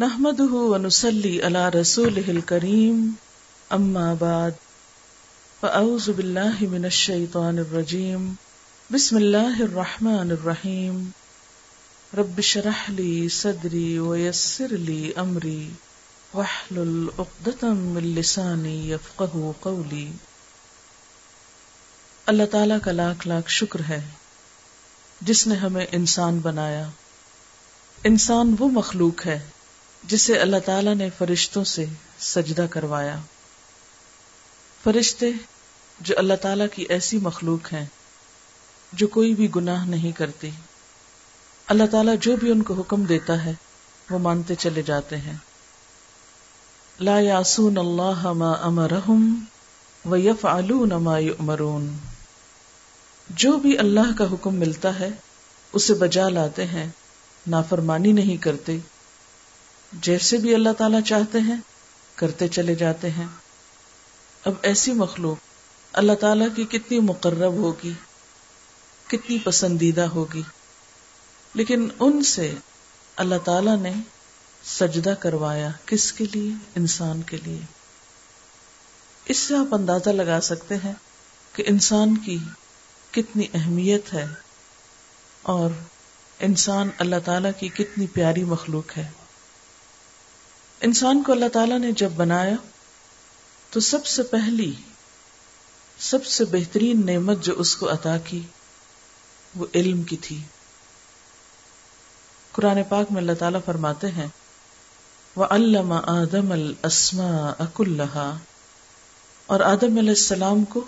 نحمده ونسلي على رسوله الكريم، أما بعد، فأعوذ بالله من الشيطان الرجيم، بسم الله الرحمن الرحيم، رب اشرح لي صدري ويسر لي أمري، واحلل عقدة من لساني يفقه قولي۔ اللہ تعالیٰ کا لاکھ لاکھ شکر ہے، جس نے ہمیں انسان بنایا۔ انسان وہ مخلوق ہے جسے اللہ تعالی نے فرشتوں سے سجدہ کروایا۔ فرشتے جو اللہ تعالی کی ایسی مخلوق ہیں، جو کوئی بھی گناہ نہیں کرتی اللہ تعالیٰ جو بھی ان کو حکم دیتا ہے، وہ مانتے چلے جاتے ہیں۔ لا یاسون اللہ ما امرحم و یف ما یؤمرون۔ جو بھی اللہ کا حکم ملتا ہے، اسے بجا لاتے ہیں، نافرمانی نہیں کرتے۔ جیسے بھی اللہ تعالی چاہتے ہیں، کرتے چلے جاتے ہیں۔ اب ایسی مخلوق اللہ تعالی کی کتنی مقرب ہوگی، کتنی پسندیدہ ہوگی۔ لیکن ان سے اللہ تعالی نے سجدہ کروایا کس کے لیے؟ انسان کے لیے۔ اس سے آپ اندازہ لگا سکتے ہیں کہ انسان کی کتنی اہمیت ہے اور انسان اللہ تعالی کی کتنی پیاری مخلوق ہے۔ انسان کو اللہ تعالی نے جب بنایا تو سب سے پہلی، سب سے بہترین نعمت جو اس کو عطا کی، وہ علم کی تھی۔ قرآن پاک میں اللہ تعالیٰ فرماتے ہیں وہ علامہ آدم السما اک اللہ اور آدم علیہ السلام کو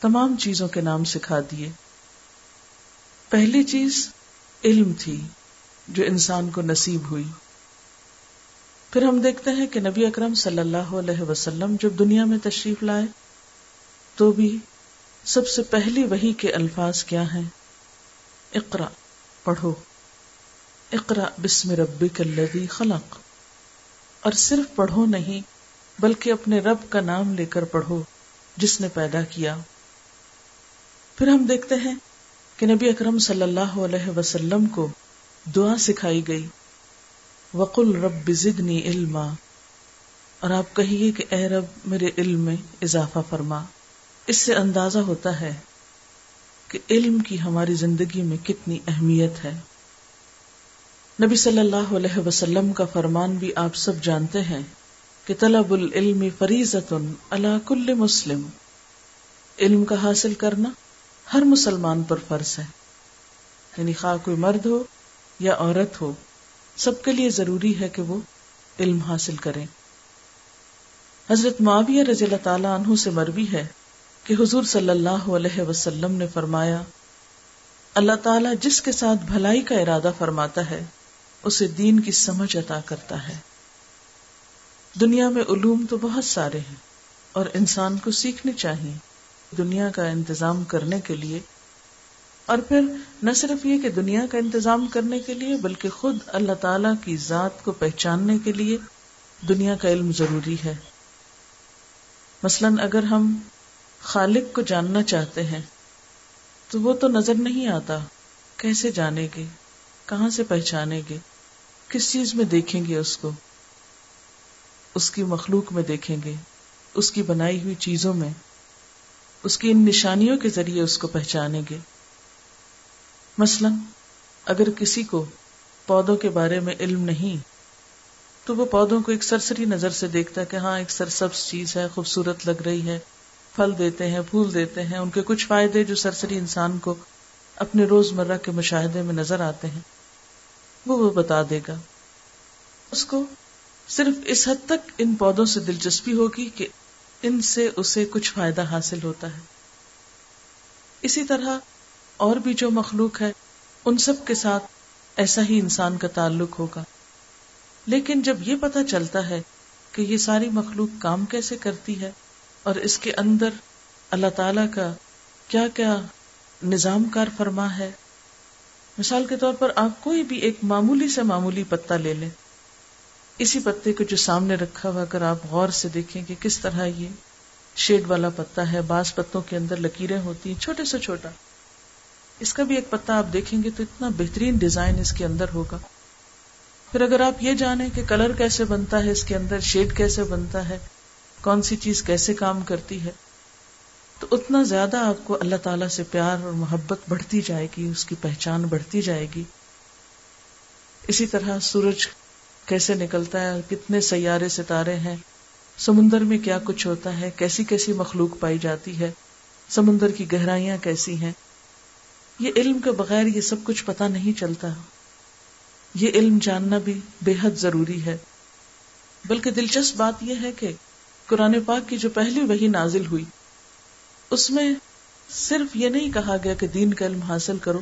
تمام چیزوں کے نام سکھا دیے۔ پہلی چیز علم تھی جو انسان کو نصیب ہوئی۔ پھر ہم دیکھتے ہیں کہ نبی اکرم صلی اللہ علیہ وسلم جب دنیا میں تشریف لائے تو بھی سب سے پہلی وہی کے الفاظ کیا ہیں؟ اقرا پڑھو۔ اقرا بسم ربک الذی خلق۔ اور صرف پڑھو نہیں، بلکہ اپنے رب کا نام لے کر پڑھو جس نے پیدا کیا۔ پھر ہم دیکھتے ہیں کہ نبی اکرم صلی اللہ علیہ وسلم کو دعا سکھائی گئی۔ وقل رب زدنی علما۔ اور آپ کہیے کہ اے رب، میرے علم میں اضافہ فرما۔ اس سے اندازہ ہوتا ہے کہ علم کی ہماری زندگی میں کتنی اہمیت ہے۔ نبی صلی اللہ علیہ وسلم کا فرمان بھی آپ سب جانتے ہیں کہ طلب العلم فریضت اللہ کل مسلم۔ علم کا حاصل کرنا ہر مسلمان پر فرض ہے۔ یعنی خواہ کوئی مرد ہو یا عورت ہو سب کے لیے ضروری ہے کہ وہ علم حاصل کریں۔ حضرت معاویہ رضی اللہ تعالیٰ عنہ سے مروی ہے کہ حضور صلی اللہ علیہ وسلم نے فرمایا، اللہ تعالیٰ جس کے ساتھ بھلائی کا ارادہ فرماتا ہے، اسے دین کی سمجھ عطا کرتا ہے۔ دنیا میں علوم تو بہت سارے ہیں اور انسان کو سیکھنے چاہیے۔ دنیا کا انتظام کرنے کے لیے اور پھر نہ صرف یہ کہ دنیا کا انتظام کرنے کے لیے بلکہ خود اللہ تعالی کی ذات کو پہچاننے کے لیے دنیا کا علم ضروری ہے۔ مثلا اگر ہم خالق کو جاننا چاہتے ہیں، تو وہ تو نظر نہیں آتا۔ کیسے جانے گے؟ کہاں سے پہچانے گے؟ کس چیز میں دیکھیں گے اس کو؟ اس کی مخلوق میں دیکھیں گے، اس کی بنائی ہوئی چیزوں میں، اس کی ان نشانیوں کے ذریعے اس کو پہچانیں گے۔ مثلا اگر کسی کو پودوں کے بارے میں علم نہیں، تو وہ پودوں کو ایک سرسری نظر سے دیکھتا ہے کہ ہاں ایک سرسبز چیز ہے، خوبصورت لگ رہی ہے، پھل دیتے ہیں، پھول دیتے ہیں، ان کے کچھ فائدے جو سرسری انسان کو اپنے روز مرہ کے مشاہدے میں نظر آتے ہیں، وہ وہ بتا دے گا۔ اس کو صرف اس حد تک ان پودوں سے دلچسپی ہوگی کہ ان سے اسے کچھ فائدہ حاصل ہوتا ہے۔ اسی طرح اور بھی جو مخلوق ہے، ان سب کے ساتھ ایسا ہی انسان کا تعلق ہوگا۔ لیکن جب یہ پتا چلتا ہے کہ یہ ساری مخلوق کام کیسے کرتی ہے اور اس کے اندر اللہ تعالی کا کیا کیا نظام کار فرما ہے، مثال کے طور پر آپ کوئی بھی ایک معمولی سے معمولی پتا لے لیں۔ اسی پتے کو جو سامنے رکھا ہوا اگر آپ غور سے دیکھیں کہ کس طرح یہ شیڈ والا پتا ہے، بعض پتوں کے اندر لکیریں ہوتی ہیں، چھوٹے سے چھوٹا۔ اس کا بھی ایک پتا آپ دیکھیں گے تو اتنا بہترین ڈیزائن اس کے اندر ہوگا۔ پھر اگر آپ یہ جانیں کہ کلر کیسے بنتا ہے، اس کے اندر شیڈ کیسے بنتا ہے، کون سی چیز کیسے کام کرتی ہے، تو اتنا زیادہ آپ کو اللہ تعالی سے پیار اور محبت بڑھتی جائے گی، اس کی پہچان بڑھتی جائے گی۔ اسی طرح سورج کیسے نکلتا ہے، کتنے سیارے ستارے ہیں، سمندر میں کیا کچھ ہوتا ہے، کیسی کیسی مخلوق پائی جاتی ہے، سمندر کی گہرائیاں کیسی ہیں۔ یہ علم کے بغیر یہ سب کچھ پتا نہیں چلتا۔ یہ علم جاننا بھی بے حد ضروری ہے۔ بلکہ دلچسپ بات یہ ہے کہ قرآن پاک کی جو پہلی وہی نازل ہوئی، اس میں صرف یہ نہیں کہا گیا کہ دین کا علم حاصل کرو،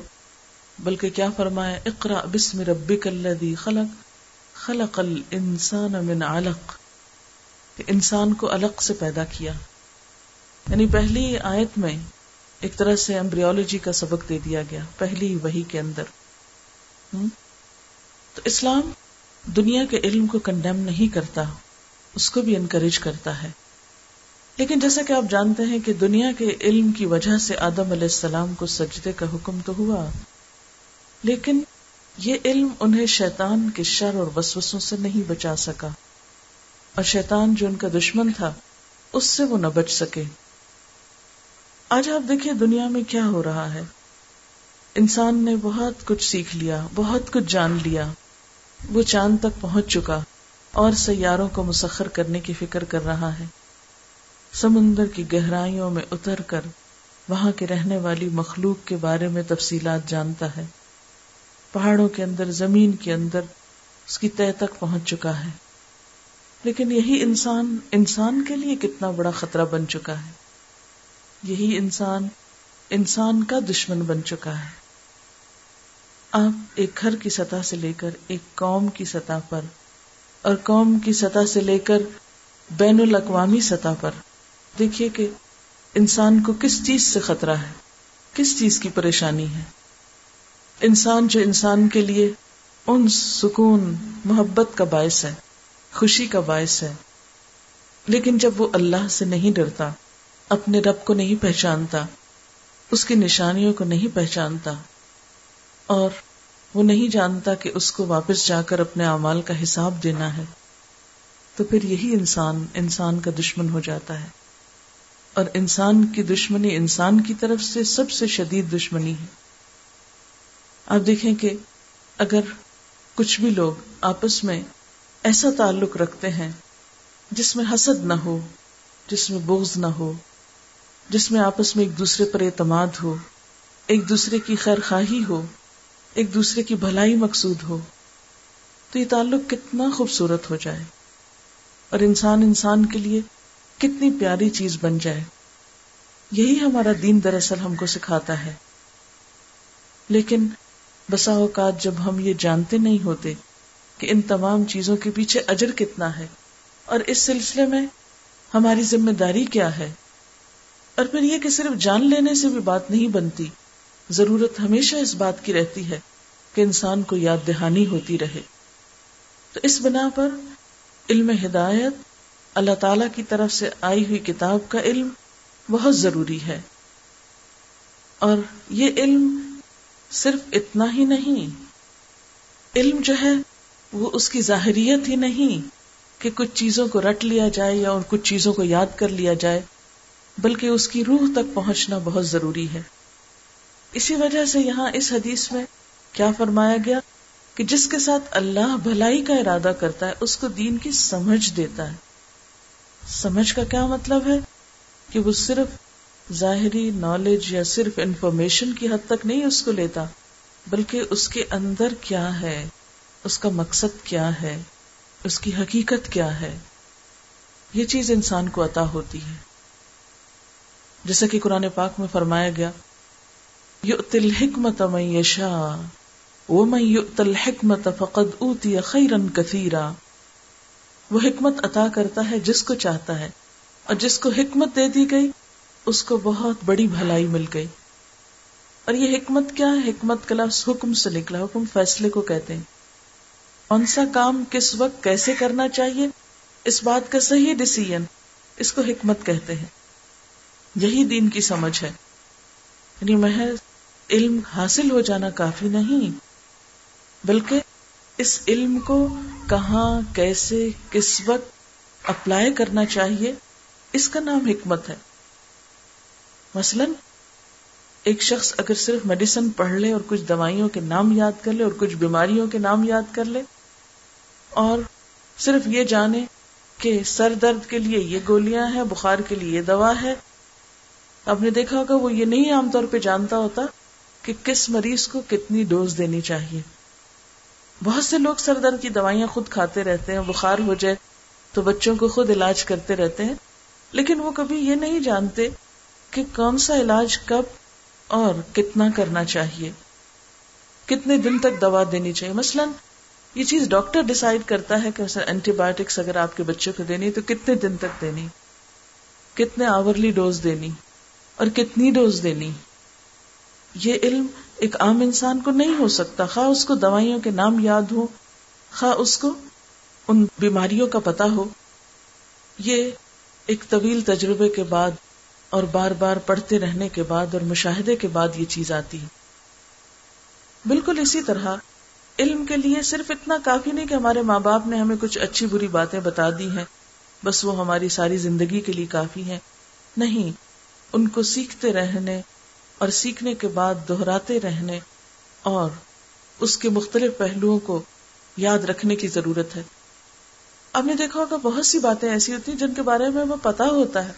بلکہ کیا فرمایا اقرا بسم ربک الذی خلق خلق الانسان من علق۔ کہ انسان کو الگ سے پیدا کیا۔ یعنی پہلی آیت میں ایک طرح سے ایمبریولوجی کا سبق دے دیا گیا، پہلی وہی کے اندر۔ تو اسلام دنیا کے علم کو کنڈیم نہیں کرتا، اس کو بھی انکریج کرتا ہے۔ لیکن جیسا کہ آپ جانتے ہیں کہ دنیا کے علم کی وجہ سے آدم علیہ السلام کو سجدے کا حکم تو ہوا، لیکن یہ علم انہیں شیطان کے شر اور وسوسوں سے نہیں بچا سکا۔ اور شیطان جو ان کا دشمن تھا، اس سے وہ نہ بچ سکے۔ آج آپ دیکھیں دنیا میں کیا ہو رہا ہے۔ انسان نے بہت کچھ سیکھ لیا، بہت کچھ جان لیا۔ وہ چاند تک پہنچ چکا اور سیاروں کو مسخر کرنے کی فکر کر رہا ہے۔ سمندر کی گہرائیوں میں اتر کر وہاں کے رہنے والی مخلوق کے بارے میں تفصیلات جانتا ہے۔ پہاڑوں کے اندر، زمین کے اندر اس کی طے تک پہنچ چکا ہے۔ لیکن یہی انسان انسان کے لیے کتنا بڑا خطرہ بن چکا ہے۔ یہی انسان انسان کا دشمن بن چکا ہے۔ آپ ایک گھر کی سطح سے لے کر ایک قوم کی سطح پر اور قوم کی سطح سے لے کر بین الاقوامی سطح پر دیکھیے کہ انسان کو کس چیز سے خطرہ ہے، کس چیز کی پریشانی ہے۔ انسان جو انسان کے لیے ان سکون، محبت کا باعث ہے، خوشی کا باعث ہے، لیکن جب وہ اللہ سے نہیں ڈرتا اپنے رب کو نہیں پہچانتا، اس کی نشانیوں کو نہیں پہچانتا، اور وہ نہیں جانتا کہ اس کو واپس جا کر اپنے اعمال کا حساب دینا ہے۔ تو پھر یہی انسان انسان کا دشمن ہو جاتا ہے۔ اور انسان کی دشمنی انسان کی طرف سے سب سے شدید دشمنی ہے۔ آپ دیکھیں کہ اگر کچھ بھی لوگ آپس میں ایسا تعلق رکھتے ہیں جس میں حسد نہ ہو، جس میں بغض نہ ہو جس میں آپس میں ایک دوسرے پر اعتماد ہو، ایک دوسرے کی خیر خواہی ہو، ایک دوسرے کی بھلائی مقصود ہو، تو یہ تعلق کتنا خوبصورت ہو جائے۔ اور انسان انسان کے لیے کتنی پیاری چیز بن جائے۔ یہی ہمارا دین دراصل ہم کو سکھاتا ہے۔ لیکن بسا اوقات جب ہم یہ جانتے نہیں ہوتے کہ ان تمام چیزوں کے پیچھے اجر کتنا ہے، اور اس سلسلے میں ہماری ذمہ داری کیا ہے اور پھر یہ کہ صرف جان لینے سے بھی بات نہیں بنتی۔ ضرورت ہمیشہ اس بات کی رہتی ہے کہ انسان کو یاد دہانی ہوتی رہے۔ تو اس بنا پر علم ہدایت اللہ تعالی کی طرف سے آئی ہوئی کتاب کا علم بہت ضروری ہے۔ اور یہ علم صرف اتنا ہی نہیں، علم جو ہے وہ اس کی ظاہریت ہی نہیں کہ کچھ چیزوں کو رٹ لیا جائے یا اور کچھ چیزوں کو یاد کر لیا جائے۔ بلکہ اس کی روح تک پہنچنا بہت ضروری ہے۔ اسی وجہ سے یہاں اس حدیث میں کیا فرمایا گیا کہ جس کے ساتھ اللہ بھلائی کا ارادہ کرتا ہے، اس کو دین کی سمجھ دیتا ہے۔ سمجھ کا کیا مطلب ہے؟ کہ وہ صرف ظاہری نالج یا صرف انفارمیشن کی حد تک نہیں اس کو لیتا، بلکہ اس کے اندر کیا ہے؟ اس کا مقصد کیا ہے؟ اس کی حقیقت کیا ہے؟ یہ چیز انسان کو عطا ہوتی ہے۔ جیسا کہ قرآن پاک میں فرمایا گیا یو تل حکمت یشا الحکمت فقد اوتی خیرن کثیرا۔ وہ حکمت عطا کرتا ہے جس کو چاہتا ہے، اور جس کو حکمت دے دی گئی، اس کو بہت بڑی بھلائی مل گئی۔ اور یہ حکمت کیا ہے؟ حکمت کا لفظ حکم سے نکلا، حکم فیصلے کو کہتے ہیں۔ کون سا کام کس وقت کیسے کرنا چاہیے؟ اس بات کا صحیح ڈسیزن اس کو حکمت کہتے ہیں۔ یہی دین کی سمجھ ہے۔ یعنی محض علم حاصل ہو جانا کافی نہیں، بلکہ اس علم کو کہاں، کیسے، کس وقت اپلائی کرنا چاہیے، اس کا نام حکمت ہے۔ مثلا، ایک شخص اگر صرف میڈیسن پڑھ لے اور کچھ دوائیوں کے نام یاد کر لے اور کچھ بیماریوں کے نام یاد کر لے، اور صرف یہ جانے کہ سر درد کے لیے یہ گولیاں ہیں، بخار کے لیے یہ دوا ہے آپ نے دیکھا ہوگا وہ یہ نہیں عام طور پہ جانتا ہوتا کہ کس مریض کو کتنی ڈوز دینی چاہیے۔ بہت سے لوگ سر درد کی دوائیاں خود کھاتے رہتے ہیں، بخار ہو جائے تو بچوں کو خود علاج کرتے رہتے ہیں۔ لیکن وہ کبھی یہ نہیں جانتے کہ کون سا علاج کب اور کتنا کرنا چاہیے۔ کتنے دن تک دوا دینی چاہیے۔ مثلا یہ چیز ڈاکٹر ڈسائڈ کرتا ہے کہ اینٹی بایوٹکس اگر آپ کے بچوں کو دینی تو کتنے دن تک دینی کتنے آورلی ڈوز دینی اور کتنی ڈوز دینی؟ یہ علم ایک عام انسان کو نہیں ہو سکتا۔ خواہ اس کو دوائیوں کے نام یاد ہو خواہ اس کو ان بیماریوں کا پتا ہو۔ یہ ایک طویل تجربے کے بعد اور بار بار پڑھتے رہنے کے بعد اور مشاہدے کے بعد یہ چیز آتی۔ ہے بالکل اسی طرح، علم کے لیے صرف اتنا کافی نہیں کہ ہمارے ماں باپ نے ہمیں کچھ اچھی بری باتیں بتا دی ہیں، بس وہ ہماری ساری زندگی کے لیے کافی ہیں۔ نہیں ان کو سیکھتے رہنے اور سیکھنے کے بعد دہراتے رہنے اور اس کے مختلف پہلوؤں کو یاد رکھنے کی ضرورت ہے۔ آپ نے دیکھا ہوگا بہت سی باتیں ایسی ہوتی ہیں جن کے بارے میں ہمیں پتا ہوتا ہے۔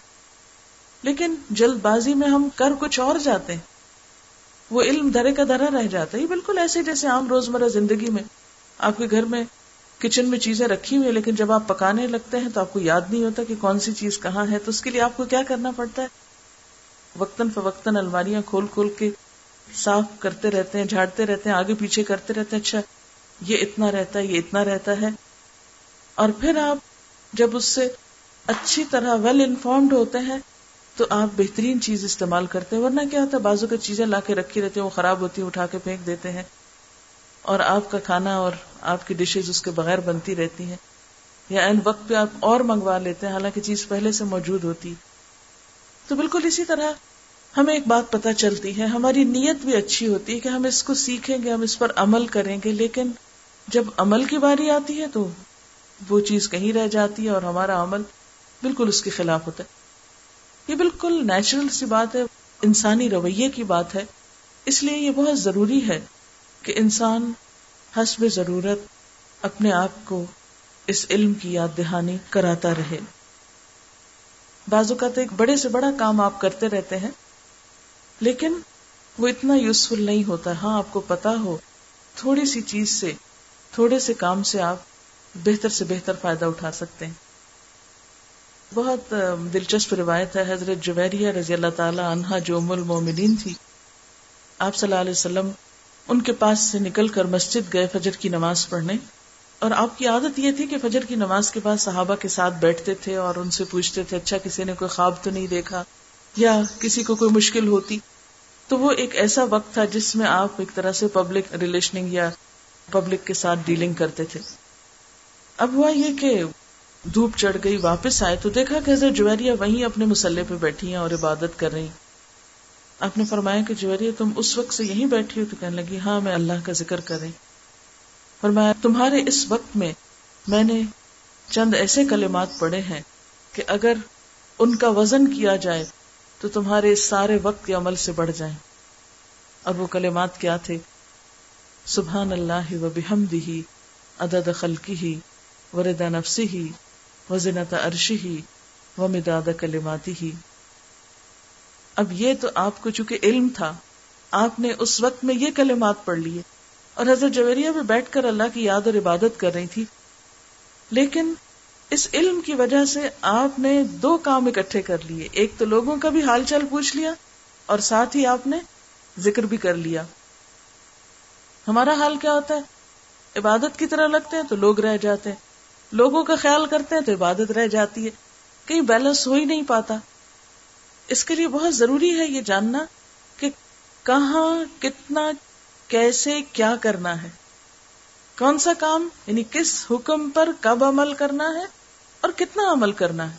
لیکن جلد بازی میں ہم کر کچھ اور جاتے ہیں۔ وہ علم درے کا درا رہ جاتا ہے۔ بالکل ایسے جیسے عام روزمرہ زندگی میں آپ کے گھر میں کچن میں چیزیں رکھی ہوئی لیکن جب آپ پکانے لگتے ہیں تو آپ کو یاد نہیں ہوتا کہ کون سی چیز کہاں ہے، تو اس کے لیے آپ کو کیا کرنا پڑتا ہے؟ وقتاً فوقتاً الماریاں کھول کھول کے صاف کرتے رہتے ہیں، جھاڑتے رہتے ہیں، آگے پیچھے کرتے رہتے ہیں اچھا یہ اتنا رہتا ہے، یہ اتنا رہتا ہے۔ اور پھر آپ جب اس سے اچھی طرح ویل انفارمڈ ہوتے ہیں، تو آپ بہترین چیز استعمال کرتے ہیں۔ ورنہ کیا ہوتا ہے، بازو کی چیزیں لا کے رکھی رہتی ہیں، وہ خراب ہوتی ہیں، اٹھا کے پھینک دیتے ہیں۔ اور آپ کا کھانا اور آپ کی ڈشز اس کے بغیر بنتی رہتی ہیں۔ یا این وقت پہ آپ اور منگوا لیتے ہیں، حالانکہ چیز پہلے سے موجود ہوتی۔ تو بالکل اسی طرح ہمیں ایک بات پتہ چلتی ہے، ہماری نیت بھی اچھی ہوتی ہے کہ ہم اس کو سیکھیں گے، ہم اس پر عمل کریں گے، لیکن جب عمل کی باری آتی ہے تو وہ چیز کہیں رہ جاتی ہے اور ہمارا عمل بالکل اس کے خلاف ہوتا ہے۔ یہ بالکل نیچرل سی بات ہے، انسانی رویے کی بات ہے۔ اس لیے یہ بہت ضروری ہے کہ انسان حسب ضرورت اپنے آپ کو اس علم کی یاد دہانی کراتا رہے۔ بعض اوقات ایک بڑے سے بڑا کام آپ کرتے رہتے ہیں، لیکن وہ اتنا یوزفل نہیں ہوتا۔ ہاں آپ کو پتا ہو، تھوڑی سی چیز سے، تھوڑے سے کام سے آپ بہتر سے بہتر فائدہ اٹھا سکتے ہیں۔ بہت دلچسپ روایت ہے، حضرت جویریہ رضی اللہ تعالی عنہا جو ام المومنین تھی، آپ صلی اللہ علیہ وسلم ان کے پاس سے نکل کر مسجد گئے فجر کی نماز پڑھنے۔ اور آپ کی عادت یہ تھی کہ فجر کی نماز کے بعد صحابہ کے ساتھ بیٹھتے تھے اور ان سے پوچھتے تھے اچھا کسی نے کوئی خواب تو نہیں دیکھا؟ یا کسی کو کوئی مشکل ہوتی؟ تو وہ ایک ایسا وقت تھا جس میں آپ ایک طرح سے پبلک ریلیشننگ یا پبلک کے ساتھ ڈیلنگ کرتے تھے۔ اب ہوا یہ کہ دھوپ چڑھ گئی، واپس آئے تو دیکھا کہ حضرت جویریہ وہیں اپنے مسلح پہ بیٹھی ہیں اور عبادت کر رہی آپ نے فرمایا کہ جویریہ تم اس وقت سے یہیں بیٹھی ہو تو کہنے لگی ہاں میں اللہ کا ذکر کر رہی فرمایا تمہارے اس وقت میں میں نے چند ایسے کلمات پڑھے ہیں کہ اگر ان کا وزن کیا جائے تو تمہارے اس سارے وقت کے عمل سے بڑھ جائیں۔ اور وہ کلمات کیا تھے؟ سبحان اللہ و بحمدہ، عدد خلقہ، ورد نفسہ، وزنت عرشی ہی و مداد کلماتی ہی اب یہ تو آپ کو چونکہ علم تھا، آپ نے اس وقت میں یہ کلمات پڑھ لیے۔ اور حضرت جویریہ میں بیٹھ کر اللہ کی یاد اور عبادت کر رہی تھی۔ لیکن اس علم کی وجہ سے آپ نے دو کام اکٹھے کر لیے۔ ایک تو لوگوں کا بھی حال چال پوچھ لیا اور ساتھ ہی آپ نے ذکر بھی کر لیا۔ ہمارا حال کیا ہوتا ہے؟ عبادت کی طرح لگتے ہیں تو لوگ رہ جاتے ہیں۔ لوگوں کا خیال کرتے ہیں تو عبادت رہ جاتی ہے۔ کہیں بیلنس ہو ہی نہیں پاتا۔ اس کے لیے بہت ضروری ہے یہ جاننا کہ کہاں کتنا کیسے کیا کرنا ہے؟ کون سا کام یعنی کس حکم پر کب عمل کرنا ہے اور کتنا عمل کرنا ہے؟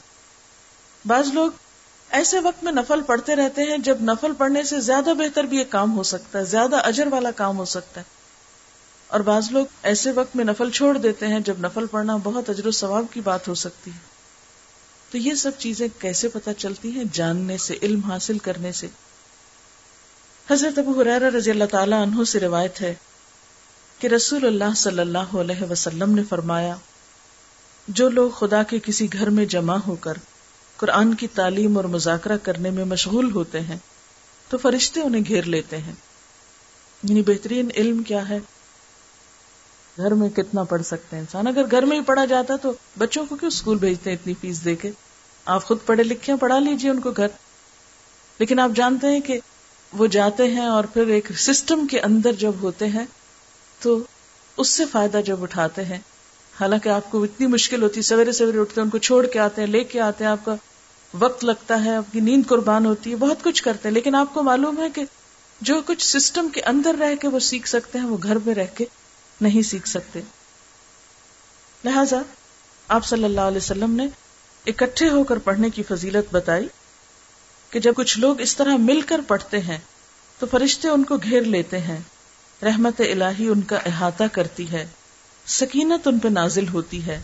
بعض لوگ ایسے وقت میں نفل پڑھتے رہتے ہیں جب نفل پڑھنے سے زیادہ بہتر بھی ایک کام ہو سکتا ہے، زیادہ اجر والا کام ہو سکتا ہے۔ اور بعض لوگ ایسے وقت میں نفل چھوڑ دیتے ہیں جب نفل پڑھنا بہت اجر و ثواب کی بات ہو سکتی ہے۔ تو یہ سب چیزیں کیسے پتہ چلتی ہیں؟ جاننے سے، علم حاصل کرنے سے۔ حضرت ابو حریر رضی اللہ تعالی عنہ سے روایت ہے کہ رسول اللہ صلی اللہ علیہ وسلم نے فرمایا، جو لوگ خدا کے کسی گھر میں جمع ہو کر قرآن کی تعلیم اور مذاکرہ کرنے میں مشغول ہوتے ہیں، تو فرشتے انہیں گھیر لیتے ہیں۔ یعنی بہترین علم کیا ہے؟ گھر میں کتنا پڑھ سکتے ہیں؟ انسان اگر گھر میں ہی پڑھا جاتا تو بچوں کو کیوں اسکول بھیجتے ہیں اتنی فیس دے کے؟ آپ خود پڑھے لکھے پڑھا لیجیے ان کو گھر۔ لیکن آپ جانتے ہیں کہ وہ جاتے ہیں اور پھر ایک سسٹم کے اندر جب ہوتے ہیں تو اس سے فائدہ جب اٹھاتے ہیں۔ حالانکہ آپ کو اتنی مشکل ہوتی ہے، سویرے سویرے اٹھتے ہیں، ان کو چھوڑ کے آتے ہیں، لے کے آتے ہیں، آپ کا وقت لگتا ہے، آپ کی نیند قربان ہوتی ہے، بہت کچھ کرتے ہیں۔ لیکن آپ کو معلوم ہے کہ جو کچھ سسٹم کے اندر رہ کے وہ سیکھ سکتے ہیں، وہ گھر میں رہ کے نہیں سیکھ سکتے۔ لہذا آپ صلی اللہ علیہ وسلم نے اکٹھے ہو کر پڑھنے کی فضیلت بتائی۔ کہ جب کچھ لوگ اس طرح مل کر پڑھتے ہیں، تو فرشتے ان کو گھیر لیتے ہیں۔ رحمت الہی ان کا احاطہ کرتی ہے۔ سکینت ان پہ نازل ہوتی ہے۔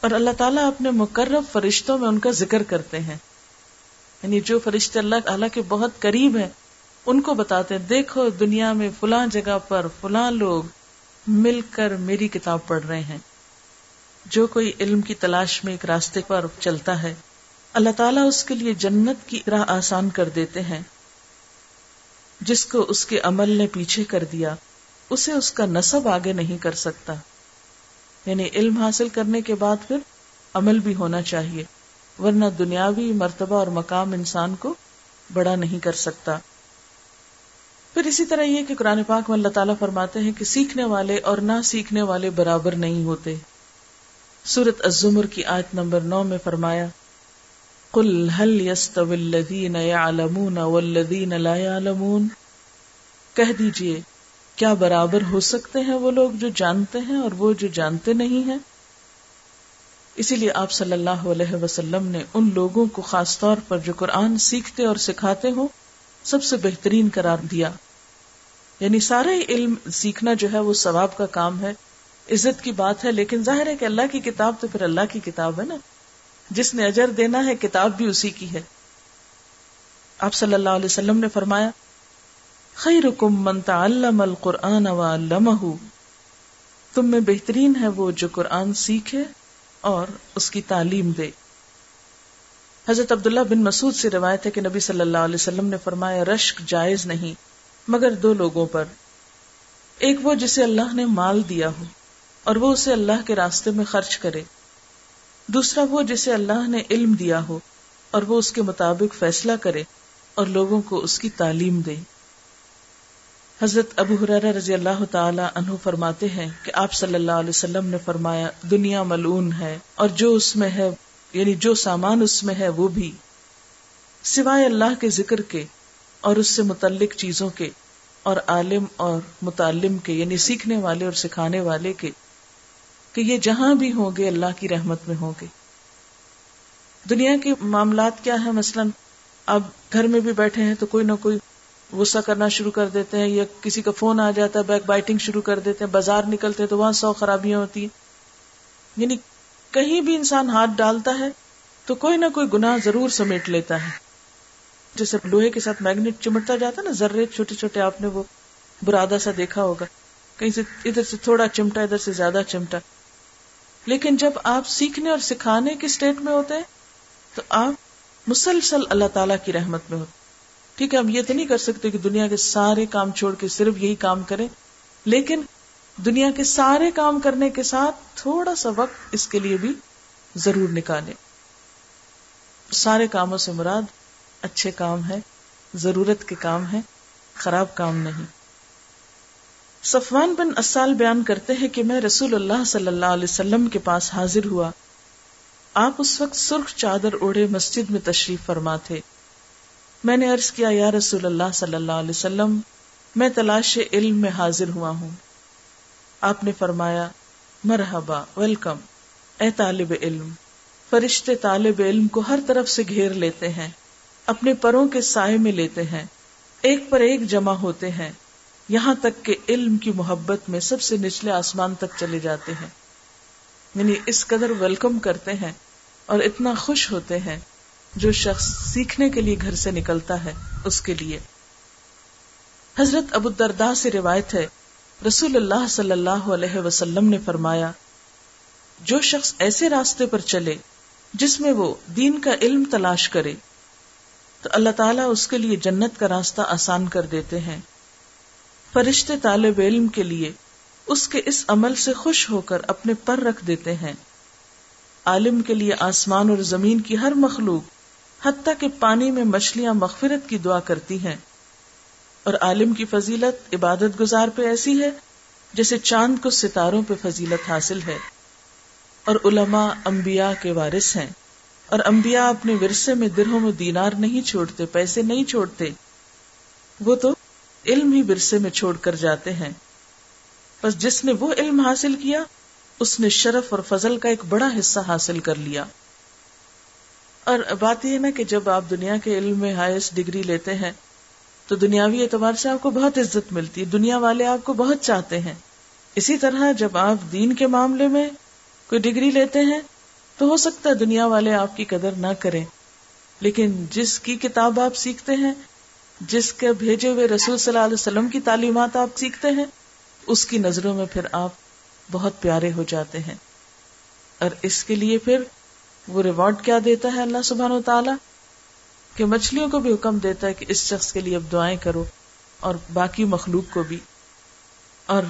اور اللہ تعالیٰ اپنے مقرب فرشتوں میں ان کا ذکر کرتے ہیں۔ یعنی جو فرشتے اللہ تعالیٰ کے بہت قریب ہیں، ان کو بتاتے ہیں، دیکھو دنیا میں فلاں جگہ پر فلاں لوگ مل کر میری کتاب پڑھ رہے ہیں۔ جو کوئی علم کی تلاش میں ایک راستے پر چلتا ہے اللہ تعالیٰ اس کے لیے جنت کی راہ آسان کر دیتے ہیں، جس کو اس کے عمل نے پیچھے کر دیا، اسے اس کا نصب آگے نہیں کر سکتا۔ یعنی علم حاصل کرنے کے بعد پھر عمل بھی ہونا چاہیے، ورنہ دنیاوی مرتبہ اور مقام انسان کو بڑا نہیں کر سکتا۔ پھر اسی طرح یہ کہ قرآن پاک میں اللہ تعالیٰ فرماتے ہیں کہ سیکھنے والے اور نہ سیکھنے والے برابر نہیں ہوتے۔ سورت الزمر کی آیت نمبر نو میں فرمایا قل هل يستوي الذين يعلمون والذين لا يعلمون کہہ دیجیے، کیا برابر ہو سکتے ہیں وہ لوگ جو جانتے ہیں اور وہ جو جانتے نہیں ہیں؟ اسی لیے آپ صلی اللہ علیہ وسلم نے ان لوگوں کو خاص طور پر جو قرآن سیکھتے اور سکھاتے ہوں، سب سے بہترین قرار دیا۔ یعنی سارے علم سیکھنا جو ہے وہ ثواب کا کام ہے۔ عزت کی بات ہے، لیکن ظاہر ہے کہ اللہ کی کتاب تو پھر اللہ کی کتاب ہے نا۔ جس نے اجر دینا ہے، کتاب بھی اسی کی ہے۔ آپ صلی اللہ علیہ وسلم نے فرمایا، خیرکم من تعلم القرآن وعلمہ تم میں بہترین ہے وہ جو قرآن سیکھے اور اس کی تعلیم دے۔ حضرت عبداللہ بن مسعود سے روایت ہے کہ نبی صلی اللہ علیہ وسلم نے فرمایا، رشک جائز نہیں، مگر دو لوگوں پر۔ ایک وہ جسے اللہ نے مال دیا ہو اور وہ اسے اللہ کے راستے میں خرچ کرے۔ دوسرا وہ جسے اللہ نے علم دیا ہو اور وہ اس کے مطابق فیصلہ کرے اور لوگوں کو اس کی تعلیم دے۔ حضرت ابو حرار رضی اللہ تعالی عنہ فرماتے ہیں کہ آپ صلی اللہ علیہ وسلم نے فرمایا، دنیا ملعون ہے اور جو اس میں ہے یعنی جو سامان اس میں ہے، وہ بھی۔ سوائے اللہ کے ذکر کے اور اس سے متعلق چیزوں کے اور عالم اور متعلم کے یعنی سیکھنے والے اور سکھانے والے کے کہ یہ جہاں بھی ہوں گے اللہ کی رحمت میں ہوں گے۔ دنیا کے معاملات کیا ہے مثلاً اب گھر میں بھی بیٹھے ہیں تو کوئی نہ کوئی غصہ کرنا شروع کر دیتے ہیں یا کسی کا فون آ جاتا ہے، بیک بائٹنگ شروع کر دیتے ہیں، بازار نکلتے ہیں تو وہاں سو خرابیاں ہوتی ہیں۔ یعنی کہیں بھی انسان ہاتھ ڈالتا ہے تو کوئی نہ کوئی گناہ ضرور سمیٹ لیتا ہے۔ جیسے لوہے کے ساتھ میگنیٹ چمٹتا جاتا ہے نا، ذرے چھوٹے چھوٹے، آپ نے وہ برادہ سا دیکھا ہوگا۔ کہیں سے ادھر سے تھوڑا چمٹا، ادھر سے زیادہ چمٹا۔ لیکن جب آپ سیکھنے اور سکھانے کی اسٹیٹ میں ہوتے ہیں، تو آپ مسلسل اللہ تعالی کی رحمت میں ہوتے ٹھیک ہے، ہم یہ تو نہیں کر سکتے کہ دنیا کے سارے کام چھوڑ کے صرف یہی کام کریں۔ لیکن دنیا کے سارے کام کرنے کے ساتھ تھوڑا سا وقت اس کے لیے بھی ضرور نکالے سارے کاموں سے مراد اچھے کام ہے ضرورت کے کام ہے خراب کام نہیں۔ صفوان بن اسال بیان کرتے ہیں کہ میں رسول اللہ صلی اللہ علیہ وسلم کے پاس حاضر ہوا۔ آپ اس وقت سرخ چادر اوڑے مسجد میں تشریف فرما تھے۔ میں نے عرض کیا، یا رسول اللہ صلی اللہ علیہ وسلم، میں تلاش علم میں حاضر ہوا ہوں۔ آپ نے فرمایا، مرحبا، ویلکم، اے طالب علم۔ فرشتے طالب علم کو ہر طرف سے گھیر لیتے ہیں، اپنے پروں کے سائے میں لیتے ہیں۔ ایک پر ایک جمع ہوتے ہیں۔ یہاں تک کہ علم کی محبت میں سب سے نچلے آسمان تک چلے جاتے ہیں۔ یعنی اس قدر ویلکم کرتے ہیں اور اتنا خوش ہوتے ہیں جو شخص سیکھنے کے لیے گھر سے نکلتا ہے اس کے لیے۔ حضرت ابو دردا سے روایت ہے، رسول اللہ صلی اللہ علیہ وسلم نے فرمایا، جو شخص ایسے راستے پر چلے جس میں وہ دین کا علم تلاش کرے، تو اللہ تعالیٰ اس کے لیے جنت کا راستہ آسان کر دیتے ہیں۔ فرشتے طالب علم کے لیے اس کے اس عمل سے خوش ہو کر اپنے پر رکھ دیتے ہیں۔ عالم کے لیے آسمان اور زمین کی ہر مخلوق حتیٰ کہ پانی میں مچھلیاں مغفرت کی دعا کرتی ہیں۔ اور عالم کی فضیلت عبادت گزار پہ ایسی ہے جیسے چاند کو ستاروں پہ فضیلت حاصل ہے۔ اور علماء انبیاء کے وارث ہیں۔ اور انبیاء اپنے ورثے میں درہوں میں دینار نہیں چھوڑتے، پیسے نہیں چھوڑتے۔ وہ تو علم ہی ورثے میں چھوڑ کر جاتے ہیں۔ بس جس نے وہ علم حاصل کیا، اس نے شرف اور فضل کا ایک بڑا حصہ حاصل کر لیا۔ اور بات یہ نا کہ جب آپ دنیا کے علم میں ہائیسٹ ڈگری لیتے ہیں، تو دنیاوی اعتبار سے آپ کو بہت عزت ملتی ہے۔ دنیا والے آپ کو بہت چاہتے ہیں۔ اسی طرح جب آپ دین کے معاملے میں کوئی ڈگری لیتے ہیں، تو ہو سکتا ہے دنیا والے آپ کی قدر نہ کریں۔ لیکن جس کی کتاب آپ سیکھتے ہیں جس کے بھیجے ہوئے رسول صلی اللہ علیہ وسلم کی تعلیمات آپ سیکھتے ہیں، اس کی نظروں میں پھر آپ بہت پیارے ہو جاتے ہیں۔ اور اس کے لیے پھر وہ ریوارڈ کیا دیتا ہے اللہ سبحان و تعالی کہ مچھلیوں کو بھی حکم دیتا ہے کہ اس شخص کے لیے اب دعائیں کرو اور باقی مخلوق کو بھی۔ اور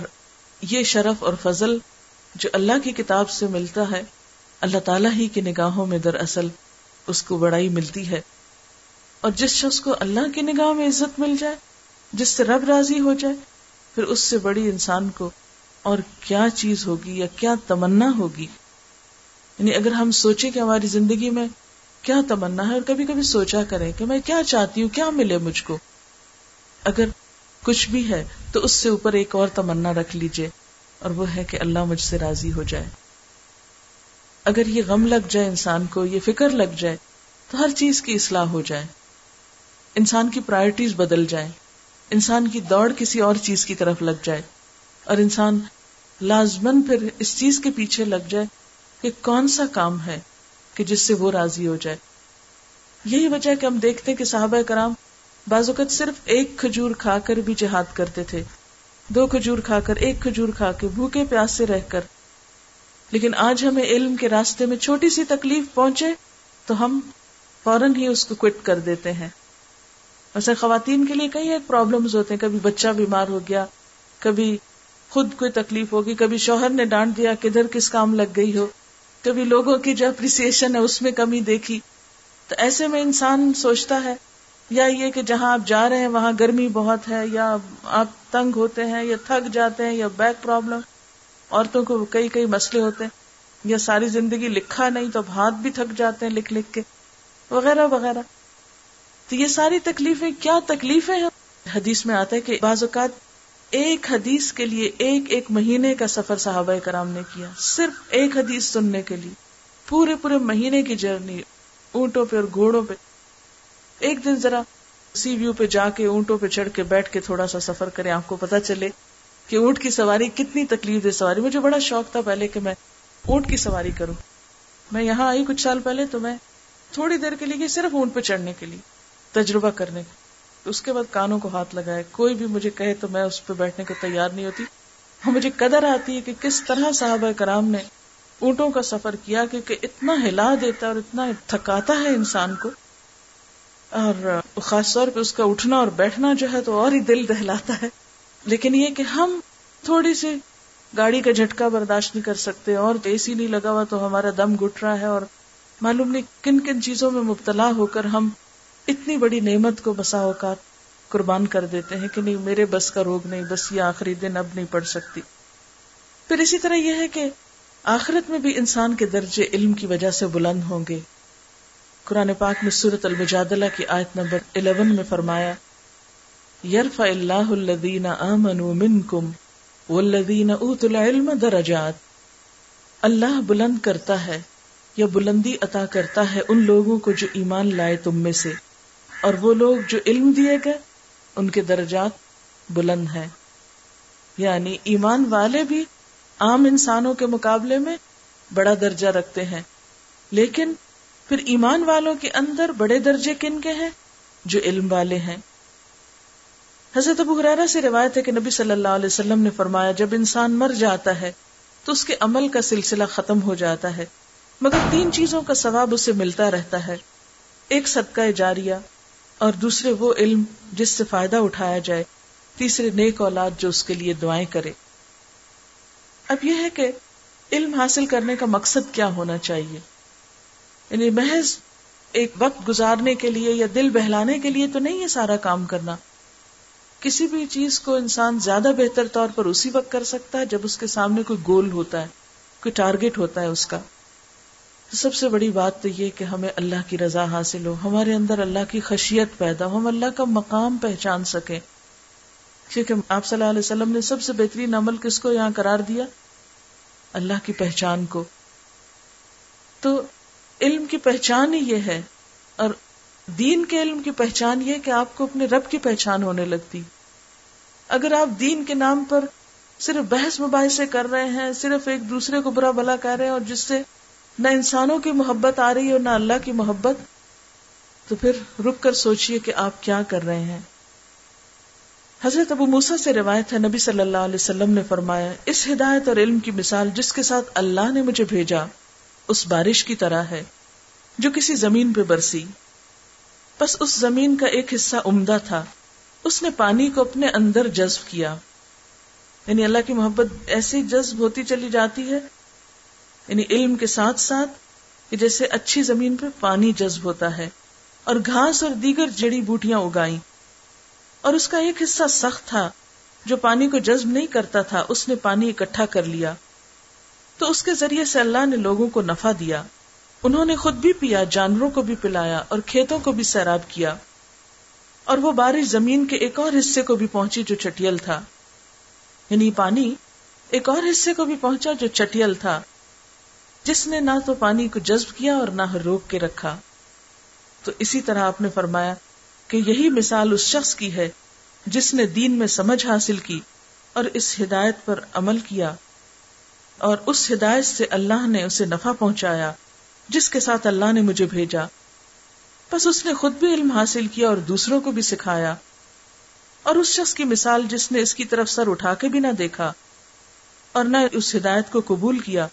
یہ شرف اور فضل جو اللہ کی کتاب سے ملتا ہے، اللہ تعالیٰ ہی کی نگاہوں میں دراصل اس کو بڑائی ملتی ہے۔ اور جس شخص کو اللہ کی نگاہ میں عزت مل جائے، جس سے رب راضی ہو جائے، پھر اس سے بڑی انسان کو اور کیا چیز ہوگی یا کیا تمنا ہوگی؟ یعنی اگر ہم سوچیں کہ ہماری زندگی میں کیا تمنا ہے اور کبھی کبھی سوچا کریں کہ میں کیا چاہتی ہوں، کیا ملے مجھ کو؟ اگر کچھ بھی ہے تو اس سے اوپر ایک اور تمنا رکھ لیجیے اور وہ ہے کہ اللہ مجھ سے راضی ہو جائے۔ اگر یہ غم لگ جائے انسان کو، یہ فکر لگ جائے، تو ہر چیز کی اصلاح ہو جائے۔ انسان کی پرائرٹیز بدل جائے انسان کی دوڑ کسی اور چیز کی طرف لگ جائے۔ اور انسان لازمن پھر اس چیز کے پیچھے لگ جائے کہ کون سا کام ہے کہ جس سے وہ راضی ہو جائے۔ یہی وجہ کہ ہم دیکھتے ہیں کہ صحابہ کرام بعض اوقات صرف ایک کھجور کھا کر بھی جہاد کرتے تھے۔ دو کھجور کھا کر، ایک کھجور کھا کے بھوکے پیاس سے رہ کر۔ لیکن آج ہمیں علم کے راستے میں چھوٹی سی تکلیف پہنچے تو ہم فوراً ہی اس کو کوٹ کر دیتے ہیں۔ ویسے خواتین کے لیے کئی ایک پرابلمز ہوتے ہیں۔ کبھی بچہ بیمار ہو گیا، کبھی خود کوئی تکلیف ہوگی، کبھی شوہر نے ڈانٹ دیا کدھر کس کام لگ گئی ہو، کبھی لوگوں کی جو اپریسیشن ہے اس میں کمی دیکھی۔ تو ایسے میں انسان سوچتا ہے، یا یہ کہ جہاں آپ جا رہے ہیں، وہاں گرمی بہت ہے، یا آپ تنگ ہوتے ہیں، یا تھک جاتے ہیں، یا بیک پرابلم عورتوں کو کئی کئی مسئلے ہوتے ہیں۔ یا ساری زندگی لکھا نہیں تو ہاتھ بھی تھک جاتے ہیں لکھ لکھ کے۔ وغیرہ وغیرہ۔ تو یہ ساری تکلیفیں کیا تکلیفیں ہیں؟ حدیث میں آتا ہے کہ بعض اوقات ایک حدیث کے لیے ایک ایک مہینے کا سفر صحابہ کرام نے کیا، صرف ایک حدیث سننے کے لیے۔ پورے پورے مہینے کی جرنی، اونٹوں پہ اور گھوڑوں پہ۔ ایک دن ذرا سی ویو پہ جا کے اونٹوں پہ چڑھ کے بیٹھ کے تھوڑا سا سفر کرے آپ کو پتا چلے کہ اونٹ کی سواری کتنی تکلیف دے سواری۔ مجھے بڑا شوق تھا پہلے کہ میں اونٹ کی سواری کروں۔ میں یہاں آئی کچھ سال پہلے تو میں تھوڑی دیر کے لیے صرف اونٹ پہ چڑھنے کے لیے۔ تجربہ کرنے اس کے بعد کانوں کو ہاتھ لگائے، کوئی بھی مجھے کہے تو میں اس پہ بیٹھنے کو تیار نہیں ہوتی۔ اور مجھے قدر آتی ہے کہ کس طرح صحابہ کرام نے اونٹوں کا سفر کیا، کیونکہ اتنا ہلا دیتا اور اتنا تھکاتا ہے انسان کو۔ اور خاص طور پہ اس کا اٹھنا اور بیٹھنا جو ہے تو اور ہی دل دہلاتا ہے۔ لیکن یہ کہ ہم تھوڑی سی گاڑی کا جھٹکا برداشت نہیں کر سکتے، اور اے سی نہیں لگا ہوا تو ہمارا دم گٹ رہا ہے اور معلوم نہیں کن کن چیزوں میں مبتلا ہو کر ہم اتنی بڑی نعمت کو بسا اوقات قربان کر دیتے ہیں کہ نہیں، میرے بس کا روگ نہیں، بس یہ آخری دن اب نہیں پڑ سکتی۔ پھر اسی طرح یہ ہے کہ آخرت میں بھی انسان کے درجے علم کی وجہ سے بلند ہوں گے۔ قرآن پاک میں سورت المجادلہ کی آیت نمبر 11 میں فرمایا یرف اللہ الدین امن من کم والذین اوت العلم درجات۔ اللہ بلند کرتا ہے یا بلندی عطا کرتا ہے ان لوگوں کو جو ایمان لائے تم میں سے۔ اور وہ لوگ جو علم دیے گئے، ان کے درجات بلند ہیں۔ یعنی ایمان والے بھی عام انسانوں کے مقابلے میں بڑا درجہ رکھتے ہیں۔ لیکن پھر ایمان والوں کے اندر بڑے درجے کن کے ہیں؟ جو علم والے ہیں۔ حضرت ابو حرارا سے روایت ہے کہ نبی صلی اللہ علیہ وسلم نے فرمایا، جب انسان مر جاتا ہے تو اس کے عمل کا سلسلہ ختم ہو جاتا ہے، مگر تین چیزوں کا ثواب اسے ملتا رہتا ہے۔ ایک صدقہ جاریہ اور دوسرے وہ علم جس سے فائدہ اٹھایا جائے، تیسرے نیک اولاد جو اس کے لیے دعائیں کرے۔ اب یہ ہے کہ علم حاصل کرنے کا مقصد کیا ہونا چاہیے؟ یعنی محض ایک وقت گزارنے کے لیے یا دل بہلانے کے لیے تو نہیں ہے سارا کام کرنا۔ کسی بھی چیز کو انسان زیادہ بہتر طور پر اسی وقت کر سکتا ہے جب اس کے سامنے کوئی گول ہوتا ہے، کوئی ٹارگیٹ ہوتا ہے اس کا۔ سب سے بڑی بات تو یہ کہ ہمیں اللہ کی رضا حاصل ہو، ہمارے اندر اللہ کی خشیت پیدا ہو، ہم اللہ کا مقام پہچان سکیں۔ کیونکہ آپ صلی اللہ علیہ وسلم نے سب سے بہترین عمل کس کو یہاں قرار دیا؟ اللہ کی پہچان کو۔ تو علم کی پہچان ہی یہ ہے، اور دین کے علم کی پہچان یہ کہ آپ کو اپنے رب کی پہچان ہونے لگتی۔ اگر آپ دین کے نام پر صرف بحث مباحثے کر رہے ہیں، صرف ایک دوسرے کو برا بلا کر رہے ہیں اور جس سے نہ انسانوں کی محبت آ رہی ہے اور نہ اللہ کی محبت۔ تو پھر رک کر سوچئے کہ آپ کیا کر رہے ہیں۔ حضرت ابو موسا سے روایت ہے، نبی صلی اللہ علیہ وسلم نے فرمایا، اس ہدایت اور علم کی مثال جس کے ساتھ اللہ نے مجھے بھیجا، اس بارش کی طرح ہے، جو کسی زمین پہ برسی۔ بس اس زمین کا ایک حصہ عمدہ تھا۔ اس نے پانی کو اپنے اندر جذب کیا۔ یعنی اللہ کی محبت ایسی جذب ہوتی چلی جاتی ہے یعنی علم کے ساتھ ساتھ کہ جیسے اچھی زمین پہ پانی جذب ہوتا ہے اور گھاس اور دیگر جڑی بوٹیاں اگائی اور اس کا ایک حصہ سخت تھا جو پانی کو جذب نہیں کرتا تھا، اس نے پانی اکٹھا کر لیا۔ تو اس کے ذریعے سے اللہ نے لوگوں کو نفع دیا۔ انہوں نے خود بھی پیا، جانوروں کو بھی پلایا اور کھیتوں کو بھی سیراب کیا۔ اور وہ بارش زمین کے ایک اور حصے کو بھی پہنچی جو چٹیل تھا۔ یعنی پانی ایک اور حصے کو بھی پہنچا جو چٹیل تھا۔ جس نے نہ تو پانی کو جذب کیا اور نہ روک کے رکھا۔ تو اسی طرح آپ نے فرمایا کہ یہی مثال اس شخص کی ہے جس نے دین میں سمجھ حاصل کی اور اس ہدایت پر عمل کیا اور اس ہدایت سے اللہ نے اسے نفع پہنچایا جس کے ساتھ اللہ نے مجھے بھیجا۔ بس اس نے خود بھی علم حاصل کیا اور دوسروں کو بھی سکھایا۔ اور اس شخص کی مثال جس نے اس کی طرف سر اٹھا کے بھی نہ دیکھا اور نہ اس ہدایت کو قبول کیا۔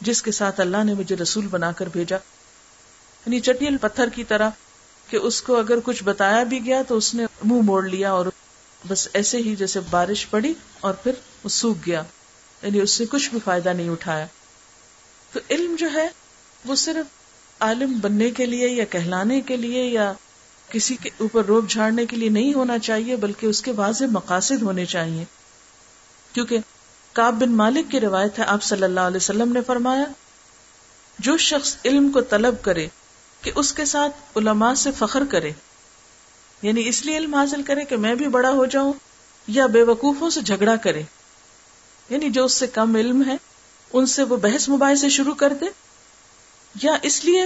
جس کے ساتھ اللہ نے مجھے رسول بنا کر بھیجا۔ یعنی چٹیل پتھر کی طرح کہ اس کو اگر کچھ بتایا بھی گیا تو اس نے منہ موڑ لیا اور بس ایسے ہی جیسے بارش پڑی اور پھر وہ سوکھ گیا۔ یعنی اس سے کچھ بھی فائدہ نہیں اٹھایا۔ تو علم جو ہے وہ صرف عالم بننے کے لیے یا کہلانے کے لیے یا کسی کے اوپر روپ جھاڑنے کے لیے نہیں ہونا چاہیے، بلکہ اس کے واضح مقاصد ہونے چاہیے۔ کیونکہ کاب بن مالک کی روایت ہے، آپ صلی اللہ علیہ وسلم نے فرمایا، جو شخص علم کو طلب کرے کہ اس کے ساتھ علماء سے فخر کرے یعنی اس لیے علم حاصل کرے کہ میں بھی بڑا ہو جاؤں یا بے وقوفوں سے جھگڑا کرے یعنی جو اس سے کم علم ہے، ان سے وہ بحث مباحث شروع کر دے، یا اس لیے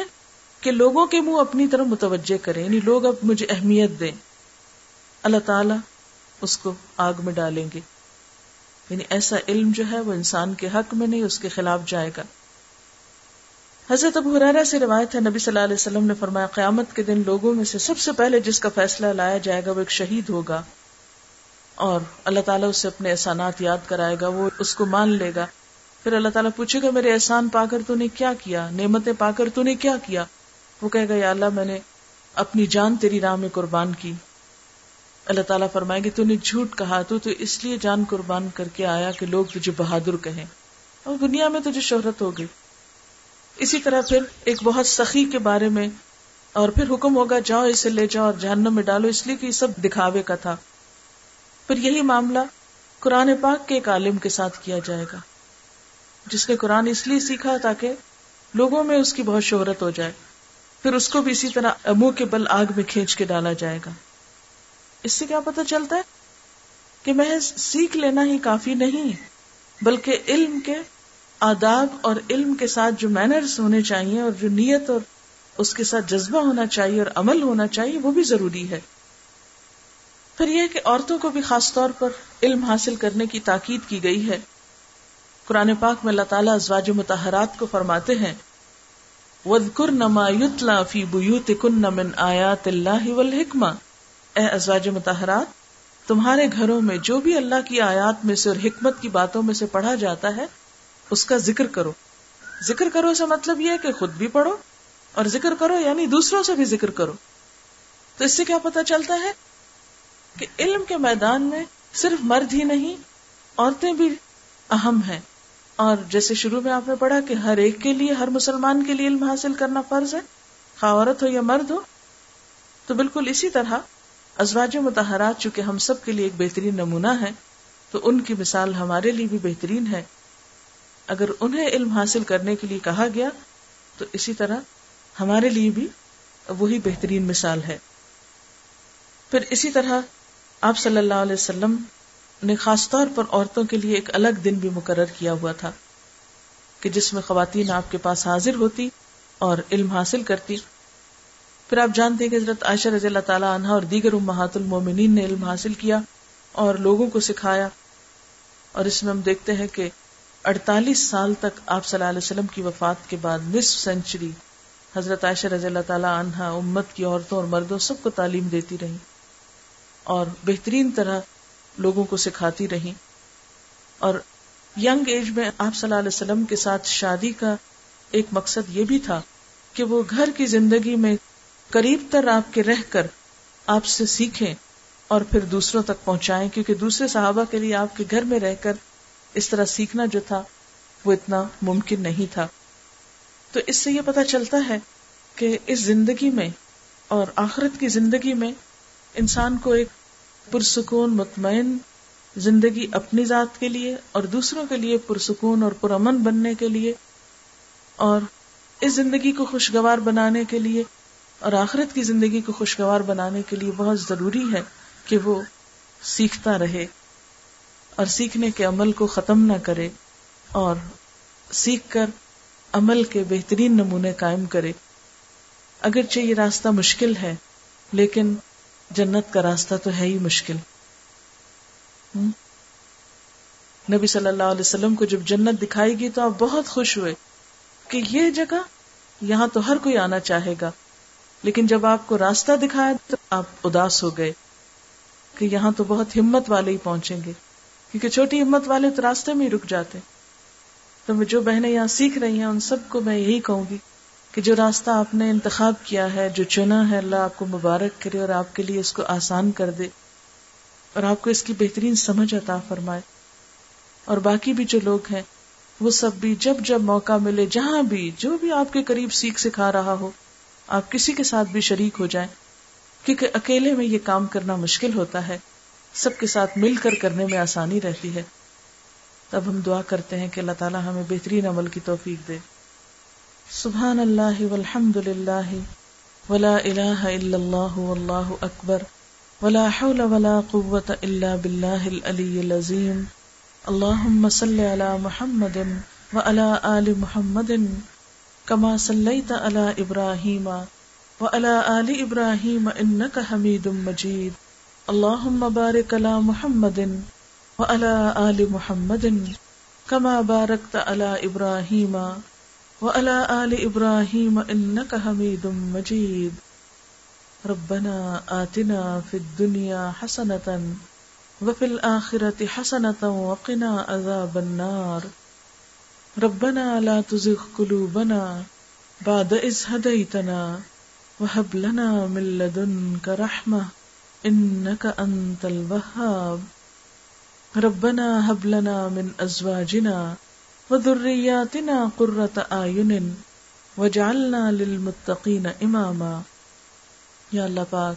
کہ لوگوں کے منہ اپنی طرف متوجہ کرے یعنی لوگ اب مجھے اہمیت دیں۔ اللہ تعالی اس کو آگ میں ڈالیں گے۔ یعنی ایسا علم جو ہے وہ انسان کے حق میں نہیں، اس کے خلاف جائے گا۔ حضرت ابو حرارہ سے روایت ہے، نبی صلی اللہ علیہ وسلم نے فرمایا، قیامت کے دن لوگوں میں سے سب سے پہلے جس کا فیصلہ لایا جائے گا وہ ایک شہید ہوگا۔ اور اللہ تعالیٰ اس سے اپنے احسانات یاد کرائے گا، وہ اس کو مان لے گا۔ پھر اللہ تعالیٰ پوچھے گا، میرے احسان پا کر تو نے کیا کیا؟ نعمتیں پا کر تو نے کیا کیا؟ وہ کہے گا، یا اللہ، میں نے اپنی جان تیری راہ میں قربان کی۔ اللہ تعالیٰ فرمائے گی تو نے جھوٹ کہا تو تو اس لیے جان قربان کر کے آیا کہ لوگ تجھے بہادر کہیں۔ اور دنیا میں تجھے شہرت ہو گئی اسی طرح پھر ایک بہت سخی کے بارے میں اور پھر حکم ہوگا، جاؤ اسے لے جاؤ اور جہنم میں ڈالو، اس لیے کہ یہ سب دکھاوے کا تھا۔ پھر یہی معاملہ قرآن پاک کے ایک عالم کے ساتھ کیا جائے گا، جس نے قرآن اس لیے سیکھا تاکہ لوگوں میں اس کی بہت شہرت ہو جائے۔ پھر اس کو بھی اسی طرح منہ کے بل آگ میں کھینچ کے ڈالا جائے گا۔ اس سے کیا پتا چلتا ہے کہ محض سیکھ لینا ہی کافی نہیں بلکہ علم کے آداب اور علم کے ساتھ جو مینرز ہونے چاہیے اور جو نیت اور اس کے ساتھ جذبہ ہونا چاہیے اور عمل ہونا چاہیے، وہ بھی ضروری ہے۔ پھر یہ کہ عورتوں کو بھی خاص طور پر علم حاصل کرنے کی تاکید کی گئی ہے۔ قرآن پاک میں اللہ تعالیٰ ازواج متحرات کو فرماتے ہیں آیات اللہ اے ازواج متحرات تمہارے گھروں میں جو بھی اللہ کی آیات میں سے اور حکمت کی باتوں میں سے پڑھا جاتا ہے، اس کا ذکر کرو۔ ذکر کرو سے مطلب یہ ہے کہ خود بھی پڑھو، اور ذکر کرو یعنی دوسروں سے بھی ذکر کرو۔ تو اس سے کیا پتا چلتا ہے؟ کہ علم کے میدان میں صرف مرد ہی نہیں، عورتیں بھی اہم ہیں۔ اور جیسے شروع میں آپ نے پڑھا کہ ہر ایک کے لیے، ہر مسلمان کے لیے علم حاصل کرنا فرض ہے عورت ہو یا مرد ہو، تو بالکل اسی طرح ازواج متحرات چونکہ ہم سب کے لیے ایک بہترین نمونہ ہے، تو ان کی مثال ہمارے لیے بھی بہترین ہے۔ اگر انہیں علم حاصل کرنے کے لیے کہا گیا، تو اسی طرح ہمارے لیے بھی وہی بہترین مثال ہے۔ پھر اسی طرح آپ صلی اللہ علیہ وسلم نے خاص طور پر عورتوں کے لیے ایک الگ دن بھی مقرر کیا ہوا تھا کہ جس میں خواتین آپ کے پاس حاضر ہوتی اور علم حاصل کرتی۔ پھر آپ جانتے ہیں کہ حضرت عائشہ رضی اللہ تعالیٰ عنہ اور دیگر امہات المومنین نے علم حاصل کیا اور لوگوں کو سکھایا اور اس میں ہم دیکھتے ہیں کہ اڑتالیس سال تک آپ صلی اللہ علیہ وسلم کی وفات کے بعد نصف سینچری حضرت عائشہ رضی اللہ تعالیٰ عنہ امت کی عورتوں اور مردوں سب کو تعلیم دیتی رہی اور بہترین طرح لوگوں کو سکھاتی رہی اور ینگ ایج میں آپ صلی اللہ علیہ وسلم کے ساتھ شادی کا ایک مقصد یہ بھی تھا کہ وہ گھر کی زندگی میں قریب تر آپ کے رہ کر آپ سے سیکھیں اور پھر دوسروں تک پہنچائیں، کیونکہ دوسرے صحابہ کے لیے آپ کے گھر میں رہ کر اس طرح سیکھنا جو تھا، وہ اتنا ممکن نہیں تھا۔ تو اس سے یہ پتا چلتا ہے کہ اس زندگی میں اور آخرت کی زندگی میں انسان کو ایک پرسکون، مطمئن زندگی اپنی ذات کے لیے اور دوسروں کے لیے پرسکون اور پرامن بننے کے لیے اور اس زندگی کو خوشگوار بنانے کے لیے اور آخرت کی زندگی کو خوشگوار بنانے کے لیے بہت ضروری ہے کہ وہ سیکھتا رہے اور سیکھنے کے عمل کو ختم نہ کرے اور سیکھ کر عمل کے بہترین نمونے قائم کرے۔ اگرچہ یہ راستہ مشکل ہے، لیکن جنت کا راستہ تو ہے ہی مشکل۔ نبی صلی اللہ علیہ وسلم کو جب جنت دکھائی گی تو آپ بہت خوش ہوئے کہ یہ جگہ یہاں تو ہر کوئی آنا چاہے گا۔ لیکن جب آپ کو راستہ دکھایا تو آپ اداس ہو گئے کہ یہاں تو بہت ہمت والے ہی پہنچیں گے۔ کیونکہ چھوٹی ہمت والے تو راستے میں ہی رک جاتے ہیں۔ تو جو بہنیں یہاں سیکھ رہی ہیں ان سب کو میں یہی کہوں گی کہ جو راستہ آپ نے انتخاب کیا ہے، جو چنا ہے، اللہ آپ کو مبارک کرے اور آپ کے لیے اس کو آسان کر دے۔ اور آپ کو اس کی بہترین سمجھ عطا فرمائے۔ اور باقی بھی جو لوگ ہیں، وہ سب بھی جب جب موقع ملے، جہاں بھی، جو بھی آپ کے قریب سیکھ سکھا رہا ہو آپ کسی کے ساتھ بھی شریک ہو جائیں، کیونکہ اکیلے میں یہ کام کرنا مشکل ہوتا ہے، سب کے ساتھ مل کر کرنے میں آسانی رہتی ہے۔ تب ہم دعا کرتے ہیں کہ اللہ تعالیٰ ہمیں بہترین عمل کی توفیق دے۔ سبحان اللہ والحمد للہ ولا الہ الا اللہ واللہ اکبر ولا حول ولا قوة الا باللہ العلی العظیم۔ اللہم صلی علی محمد وعلى آل محمد كما صليت على ابراہیم وعلى آل ابراہیم انك حمید مجید۔ اللہم بارک علی محمد وعلى آل محمد كما بارکت علی ابراہیم وعلى آل إبراهيم إنك حميد مجيد ربنا آتنا في الدنيا حسنة وفي الآخرة حسنة وقنا عذاب النار۔ ربنا لا تزغ قلوبنا بعد إذ هديتنا وهب لنا من لدنك رحمة إنك أنت الوهاب. ربنا هب لنا من أزواجنا وذرياتنا قرة أعين وجعلنا للمتقين اماما یا اللہ پاک،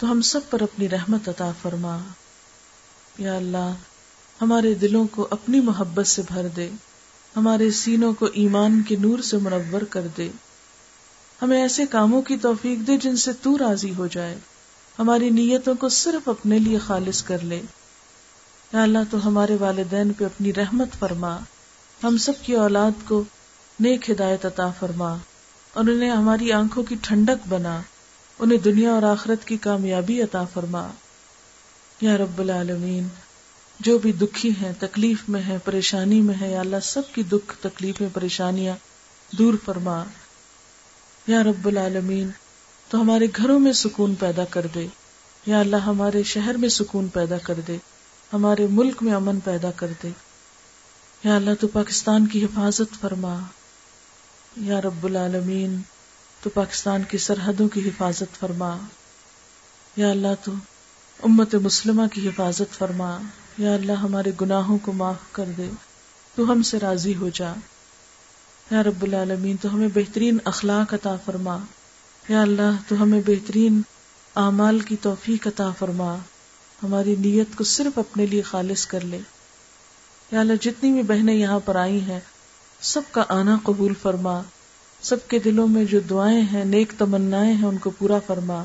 تو ہم سب پر اپنی رحمت عطا فرما۔ یا اللہ، ہمارے دلوں کو اپنی محبت سے بھر دے۔ ہمارے سینوں کو ایمان کے نور سے منور کر دے۔ ہمیں ایسے کاموں کی توفیق دے جن سے تو راضی ہو جائے۔ ہماری نیتوں کو صرف اپنے لیے خالص کر لے۔ یا اللہ تو ہمارے والدین پہ اپنی رحمت فرما۔ ہم سب کی اولاد کو نیک ہدایت عطا فرما۔ اور انہیں ہماری آنکھوں کی ٹھنڈک بنا۔ انہیں دنیا اور آخرت کی کامیابی عطا فرما۔ یا رب العالمین جو بھی دکھی ہیں، تکلیف میں ہے پریشانی میں ہے یا اللہ سب کی دکھ، تکلیفیں، پریشانیاں دور فرما۔ یا رب العالمین، تو ہمارے گھروں میں سکون پیدا کر دے۔ یا اللہ، ہمارے شہر میں سکون پیدا کر دے۔ ہمارے ملک میں امن پیدا کر دے۔ یا اللہ، تو پاکستان کی حفاظت فرما۔ یا رب العالمین، تو پاکستان کی سرحدوں کی حفاظت فرما۔ یا اللہ، تو امت مسلمہ کی حفاظت فرما۔ یا اللہ ہمارے گناہوں کو معاف کر دے، تو ہم سے راضی ہو جا۔ یا رب العالمین، تو ہمیں بہترین اخلاق عطا فرما۔ یا اللہ، تو ہمیں بہترین اعمال کی توفیق عطا فرما۔ ہماری نیت کو صرف اپنے لیے خالص کر لے۔ یا اللہ، جتنی بھی بہنیں یہاں پر آئی ہیں، سب کا آنا قبول فرما۔ سب کے دلوں میں جو دعائیں ہیں، نیک تمنائیں ہیں، ان کو پورا فرما۔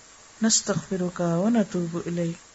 نستغفرك ونتوب إليك.